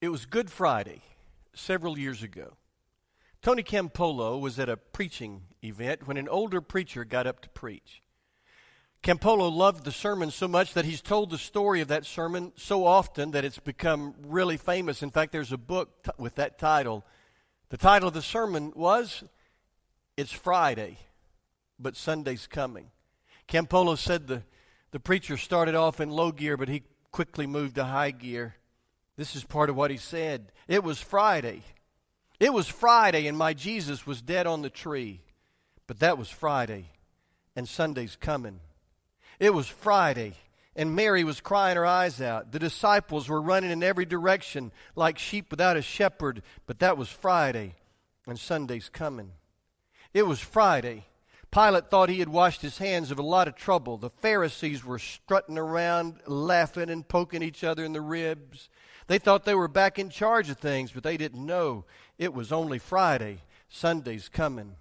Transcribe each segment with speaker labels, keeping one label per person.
Speaker 1: It was Good Friday several years ago. Tony Campolo was at a preaching event when an older preacher got up to preach. Campolo loved the sermon so much that he's told the story of that sermon so often that it's become really famous. In fact, there's a book t- with that title. The title of the sermon was It's Friday, but Sunday's Coming. Campolo said the, the preacher started off in low gear, but he quickly moved to high gear. This is part of what he said. It was Friday. It was Friday, and my Jesus was dead on the tree. But that was Friday, and Sunday's coming. It was Friday, and Mary was crying her eyes out. The disciples were running in every direction like sheep without a shepherd. But that was Friday, and Sunday's coming. It was Friday. Pilate thought he had washed his hands of a lot of trouble. The Pharisees were strutting around, laughing and poking each other in the ribs. They thought they were back in charge of things, but they didn't know it was only Friday. Sunday's coming.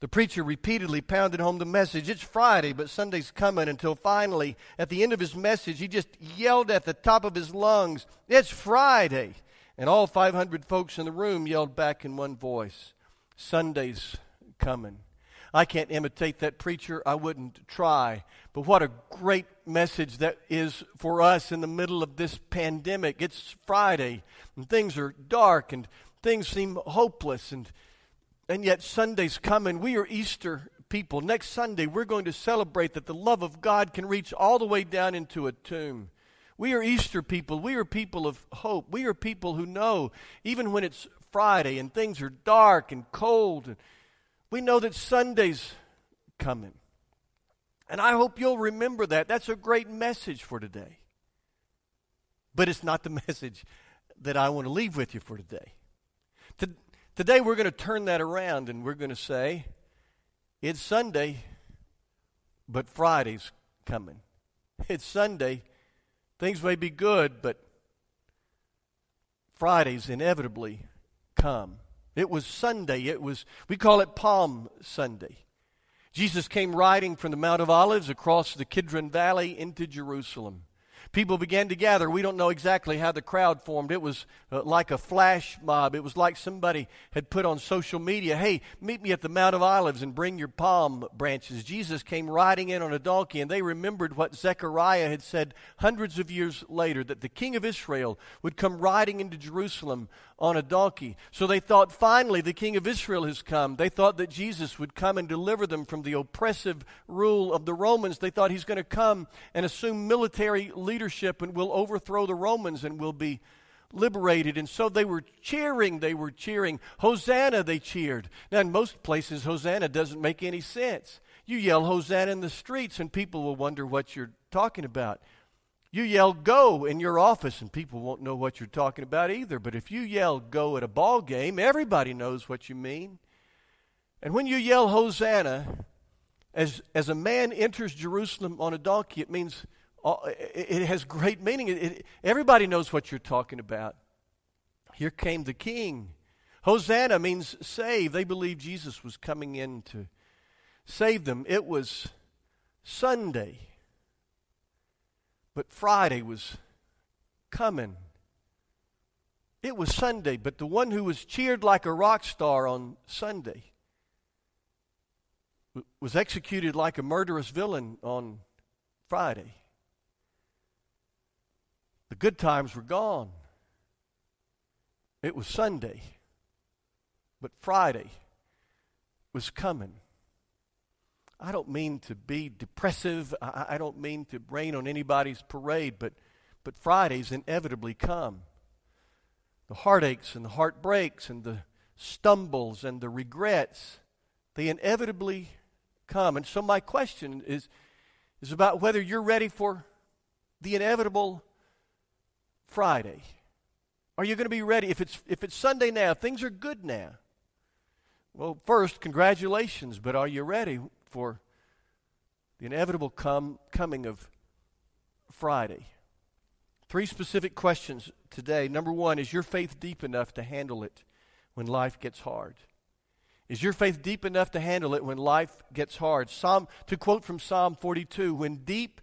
Speaker 1: The preacher repeatedly pounded home the message it's Friday, but Sunday's coming until finally, at the end of his message, he just yelled at the top of his lungs, It's Friday! And all 500 folks in the room yelled back in one voice, Sunday's coming. I can't imitate that preacher. I wouldn't try. But what a great message that is for us in the middle of this pandemic. It's Friday, and things are dark, and things seem hopeless, and, and yet Sunday's coming. We are Easter people. Next Sunday, we're going to celebrate that the love of God can reach all the way down into a tomb. We are Easter people. We are people of hope. We are people who know, even when it's Friday and things are dark and cold and we know that Sunday's coming. And I hope you'll remember that. That's a great message for today. But it's not the message that I want to leave with you for today. Today we're going to turn that around and we're going to say, it's Sunday, but Friday's coming. It's Sunday. Things may be good, but Fridays inevitably come. It was Sunday. It was, we call it Palm Sunday. Jesus came riding from the Mount of Olives across the Kidron Valley into Jerusalem people began to gather. We don't know exactly how the crowd formed. It was uh, like a flash mob. It was like somebody had put on social media, hey, meet me at the Mount of Olives and bring your palm branches. Jesus came riding in on a donkey, and they remembered what Zechariah had said hundreds of years later that the king of Israel would come riding into Jerusalem on a donkey. So they thought, finally, the king of Israel has come. They thought that Jesus would come and deliver them from the oppressive rule of the Romans. They thought he's going to come and assume military leadership and we'll overthrow the Romans and we'll be liberated. And so they were cheering, they were cheering. Hosanna, they cheered. Now, in most places, Hosanna doesn't make any sense. You yell Hosanna in the streets, and people will wonder what you're talking about. You yell go in your office and people won't know what you're talking about either. But if you yell go at a ball game, everybody knows what you mean. And when you yell Hosanna, as, as a man enters Jerusalem on a donkey, it means it, has great meaning. It, it, everybody knows what you're talking about. Here came the king. Hosanna means save. They believed Jesus was coming in to save them. It was Sunday. But Friday was coming. It was Sunday, but the one who was cheered like a rock star on Sunday was executed like a murderous villain on Friday. The good times were gone. It was Sunday, but Friday was coming. I don't mean to be depressive. I, I don't mean to rain on anybody's parade, but, but Fridays inevitably come. The heartaches and the heartbreaks and the stumbles and the regrets, they inevitably come. And so my question is, is about whether you're ready for the inevitable Friday. Are you going to be ready? If it's, if it's Sunday now, things are good now. Well, first, congratulations, but are you ready for the inevitable come, coming of Friday. Three specific questions today. Number one, is your faith deep enough to handle it when life gets hard? Is your faith deep enough to handle it when life gets hard? Psalm, to quote from Psalm 42, when deep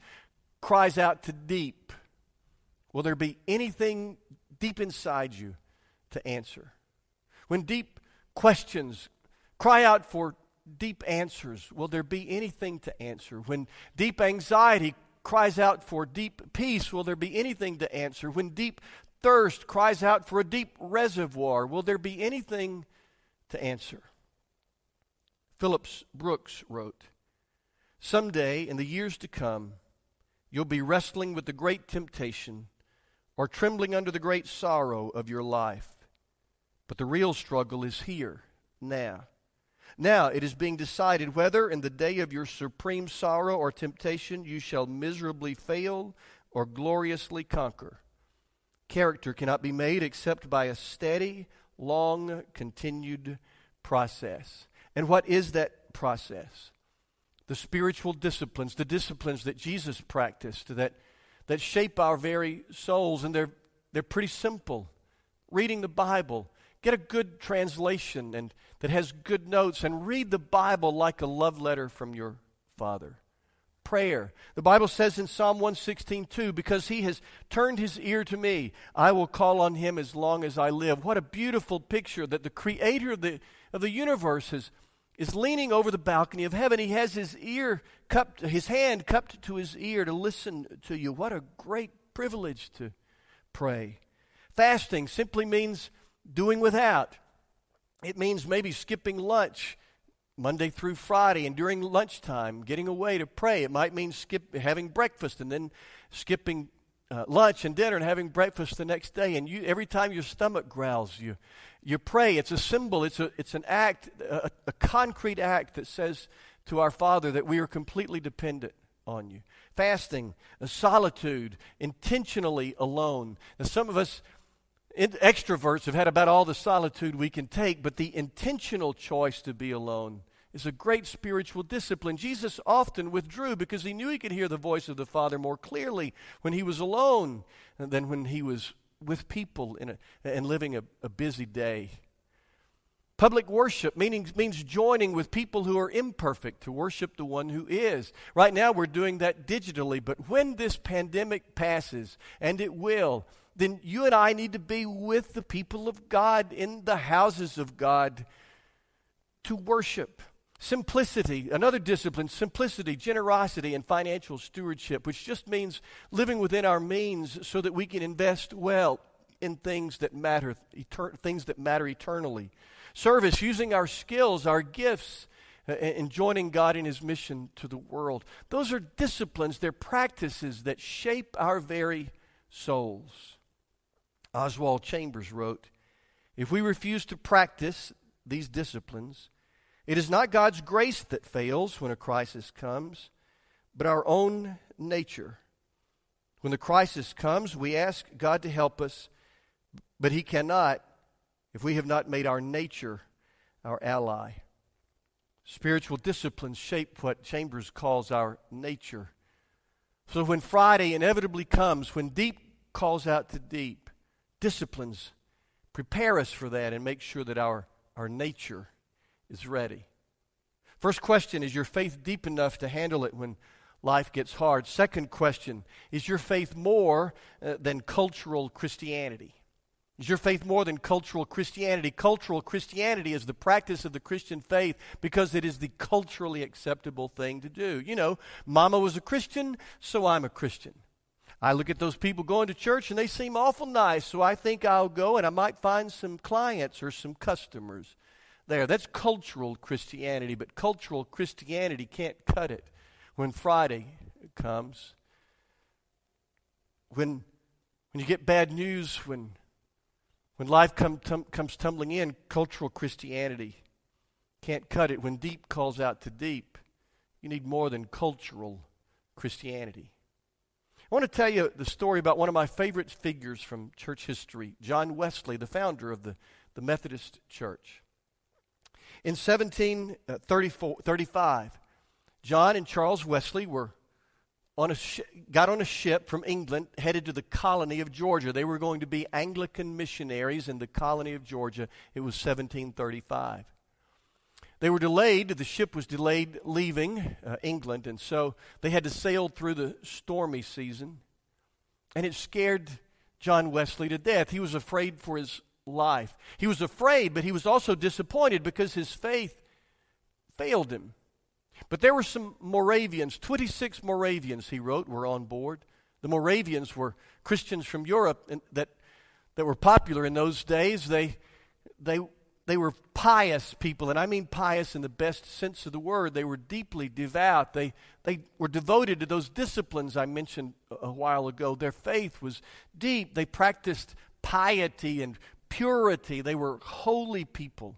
Speaker 1: cries out to deep, will there be anything deep inside you to answer. When deep questions cry out for deep answers, will there be anything to answer? When deep anxiety cries out for deep peace, will there be anything to answer? When deep thirst cries out for a deep reservoir, will there be anything to answer? Phillips Brooks wrote, Someday in the years to come, you'll be wrestling with the great temptation or trembling under the great sorrow of your life. But the real struggle is here, now. Now it is being decided whether in the day of your supreme sorrow or temptation you shall miserably fail or gloriously conquer. Character cannot be made except by a steady, long, continued process. And what is that process? The spiritual disciplines, the disciplines that Jesus practiced that, that shape our very souls, and they're, they're pretty simple. Reading the Bible, get a good translation and that has good notes and read the Bible like a love letter from your Father. Prayer. The Bible says in Psalm 116, 2, because he has turned his ear to me, I will call on him as long as I live. What a beautiful picture that the creator of the, of the universe has, is leaning over the balcony of heaven. He has his ear cupped, his hand cupped to his ear to listen to you. What a great privilege to pray. Fasting simply means doing without. It means maybe skipping lunch Monday through Friday and during lunchtime, getting away to pray. It might mean skip, having breakfast and then skipping uh, lunch and dinner and having breakfast the next day. And you, every time your stomach growls, you, you pray. It's a symbol, it's, a, it's an act, a, a concrete act that says to our Father that we are completely dependent on you. Fasting, a solitude, intentionally alone. Now, some of us extroverts have had about all the solitude we can take, but the intentional choice to be alone is a great spiritual discipline. Jesus often withdrew because he knew he could hear the voice of the Father more clearly when he was alone than when he was with people in a, and living a, a busy day. Public worship meaning, means joining with people who are imperfect to worship the one who is. Right now, we're doing that digitally, but when this pandemic passes, and it will, then you and I need to be with the people of God in the houses of God to worship. Simplicity, another discipline, simplicity, generosity, and financial stewardship, which just means living within our means so that we can invest well in things that matter, things that matter eternally. Service, using our skills, our gifts, uh, and joining God in His mission to the world. Those are disciplines, they're practices that shape our very souls. Oswald Chambers wrote If we refuse to practice these disciplines, it is not God's grace that fails when a crisis comes, but our own nature. When the crisis comes, we ask God to help us, but He cannot if we have not made our nature our ally. Spiritual disciplines shape what Chambers calls our nature. So when Friday inevitably comes, when deep calls out to deep, disciplines prepare us for that and make sure that our, our nature is ready. First question is your faith deep enough to handle it when life gets hard? Second question is your faith more uh, than cultural Christianity? Is your faith more than cultural Christianity? Cultural Christianity is the practice of the Christian faith because it is the culturally acceptable thing to do. You know, mama was a Christian, so I'm a Christian. I look at those people going to church and they seem awful nice, so I think I'll go and I might find some clients or some customers there. That's cultural Christianity, but cultural Christianity can't cut it when Friday comes. When, when you get bad news, when, when life come, tum, comes tumbling in, cultural Christianity can't cut it. When deep calls out to deep, you need more than cultural Christianity. I want to tell you the story about one of my favorite figures from church history, John Wesley, the founder of the, the Methodist Church. In 1735, John and Charles Wesley were on a sh- got on a ship from England headed to the colony of Georgia. They were going to be Anglican missionaries in the colony of Georgia. It was 1735. They were delayed. The ship was delayed leaving uh, England, and so they had to sail through the stormy season. And it scared John Wesley to death. He was afraid for his life. He was afraid, but he was also disappointed because his faith failed him. But there were some Moravians, 26 Moravians, he wrote, were on board. The Moravians were Christians from Europe that, that were popular in those days. They, they, they were pious people, and I mean pious in the best sense of the word. They were deeply devout. They, they were devoted to those disciplines I mentioned a while ago. Their faith was deep. They practiced piety and purity. They were holy people.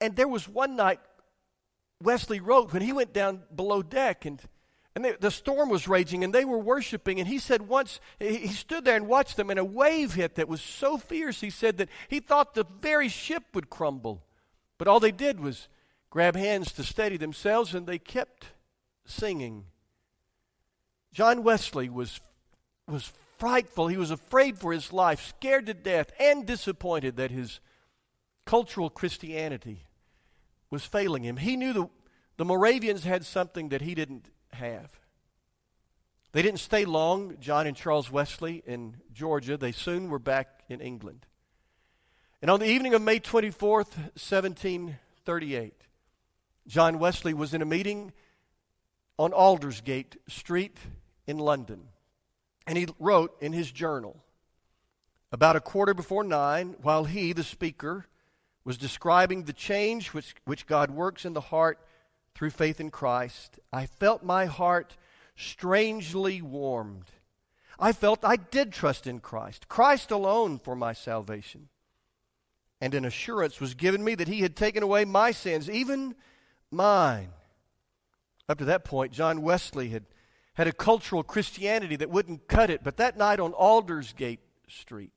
Speaker 1: And there was one night Wesley wrote when he went down below deck and and they, the storm was raging and they were worshiping and he said once he stood there and watched them and a wave hit that was so fierce he said that he thought the very ship would crumble but all they did was grab hands to steady themselves and they kept singing john wesley was was frightful he was afraid for his life scared to death and disappointed that his cultural christianity was failing him. He knew the, the Moravians had something that he didn't have. They didn't stay long, John and Charles Wesley, in Georgia. They soon were back in England. And on the evening of May 24th, 1738, John Wesley was in a meeting on Aldersgate Street in London. And he wrote in his journal about a quarter before nine, while he, the speaker, was describing the change which, which God works in the heart through faith in Christ, I felt my heart strangely warmed. I felt I did trust in Christ, Christ alone for my salvation. And an assurance was given me that He had taken away my sins, even mine. Up to that point, John Wesley had had a cultural Christianity that wouldn't cut it, but that night on Aldersgate Street,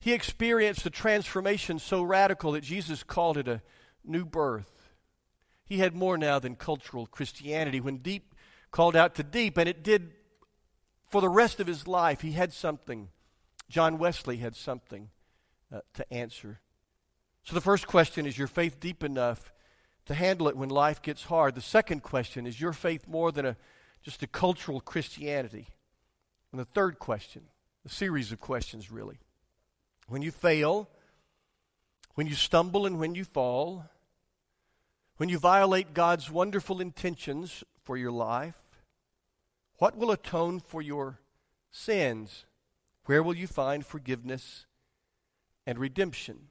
Speaker 1: he experienced a transformation so radical that Jesus called it a new birth. He had more now than cultural Christianity. When deep called out to deep, and it did for the rest of his life, he had something. John Wesley had something uh, to answer. So the first question is your faith deep enough to handle it when life gets hard? The second question is your faith more than a, just a cultural Christianity? And the third question, a series of questions really when you fail, when you stumble and when you fall, when you violate God's wonderful intentions for your life, what will atone for your sins? Where will you find forgiveness and redemption?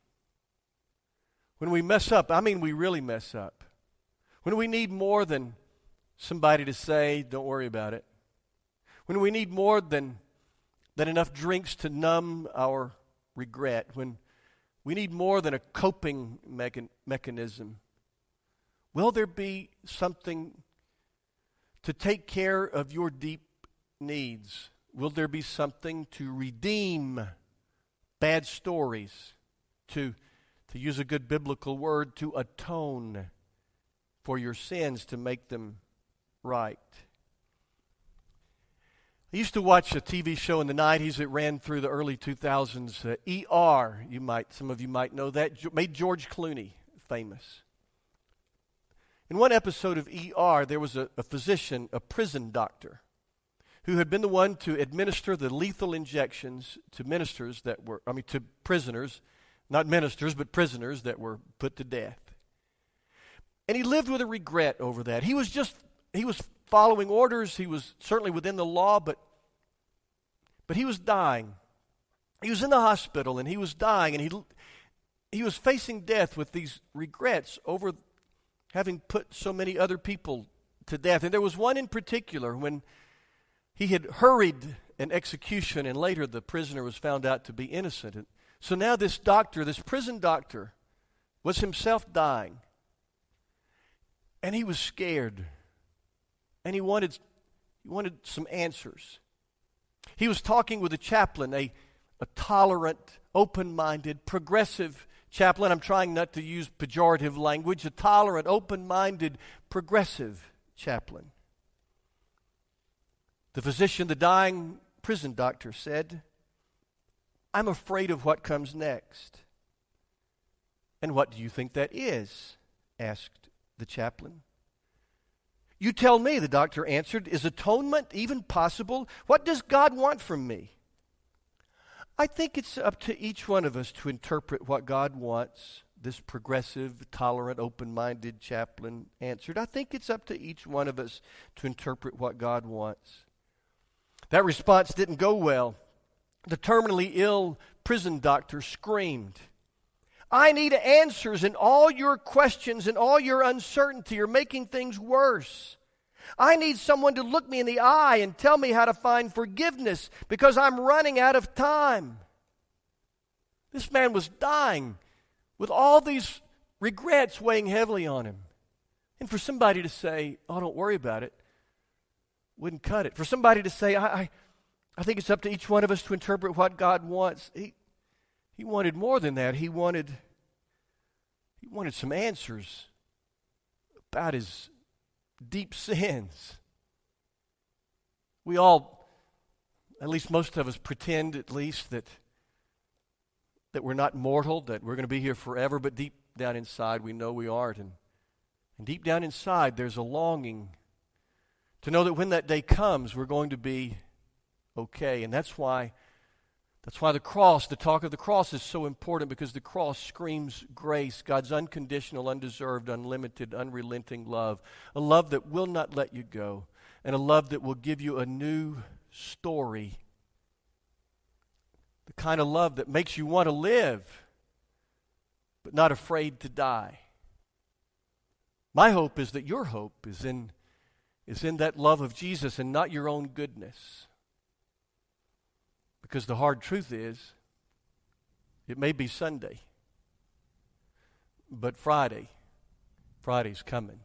Speaker 1: When we mess up, I mean, we really mess up. When we need more than somebody to say, don't worry about it. When we need more than, than enough drinks to numb our regret, when we need more than a coping mechan- mechanism, will there be something to take care of your deep needs? Will there be something to redeem bad stories? To, to use a good biblical word, to atone for your sins, to make them right. I used to watch a TV show in the 90s that ran through the early 2000s. Uh, ER, you might, some of you might know that, made George Clooney famous. In one episode of ER, there was a, a physician, a prison doctor, who had been the one to administer the lethal injections to ministers that were, I mean, to prisoners, not ministers, but prisoners that were put to death. And he lived with a regret over that. He was just, he was following orders. He was certainly within the law, but, but he was dying. He was in the hospital and he was dying, and he, he was facing death with these regrets over having put so many other people to death. And there was one in particular when he had hurried an execution, and later the prisoner was found out to be innocent. And so now this doctor, this prison doctor, was himself dying. And he was scared and he wanted, he wanted some answers. He was talking with a chaplain, a, a tolerant, open minded, progressive chaplain. I'm trying not to use pejorative language, a tolerant, open minded, progressive chaplain. The physician, the dying prison doctor, said, I'm afraid of what comes next. And what do you think that is? asked the chaplain. You tell me, the doctor answered. Is atonement even possible? What does God want from me? I think it's up to each one of us to interpret what God wants, this progressive, tolerant, open minded chaplain answered. I think it's up to each one of us to interpret what God wants. That response didn't go well. The terminally ill prison doctor screamed. I need answers, and all your questions and all your uncertainty are making things worse. I need someone to look me in the eye and tell me how to find forgiveness because I'm running out of time. This man was dying with all these regrets weighing heavily on him. And for somebody to say, Oh, don't worry about it, wouldn't cut it. For somebody to say, I, I, I think it's up to each one of us to interpret what God wants, he, he wanted more than that. He wanted, he wanted some answers about his deep sins. We all, at least most of us, pretend at least that, that we're not mortal, that we're going to be here forever, but deep down inside we know we aren't. And, and deep down inside there's a longing to know that when that day comes, we're going to be okay. And that's why that's why the cross, the talk of the cross is so important because the cross screams grace, God's unconditional, undeserved, unlimited, unrelenting love, a love that will not let you go, and a love that will give you a new story. The kind of love that makes you want to live, but not afraid to die. My hope is that your hope is in, is in that love of Jesus and not your own goodness. Because the hard truth is, it may be Sunday, but Friday, Friday's coming.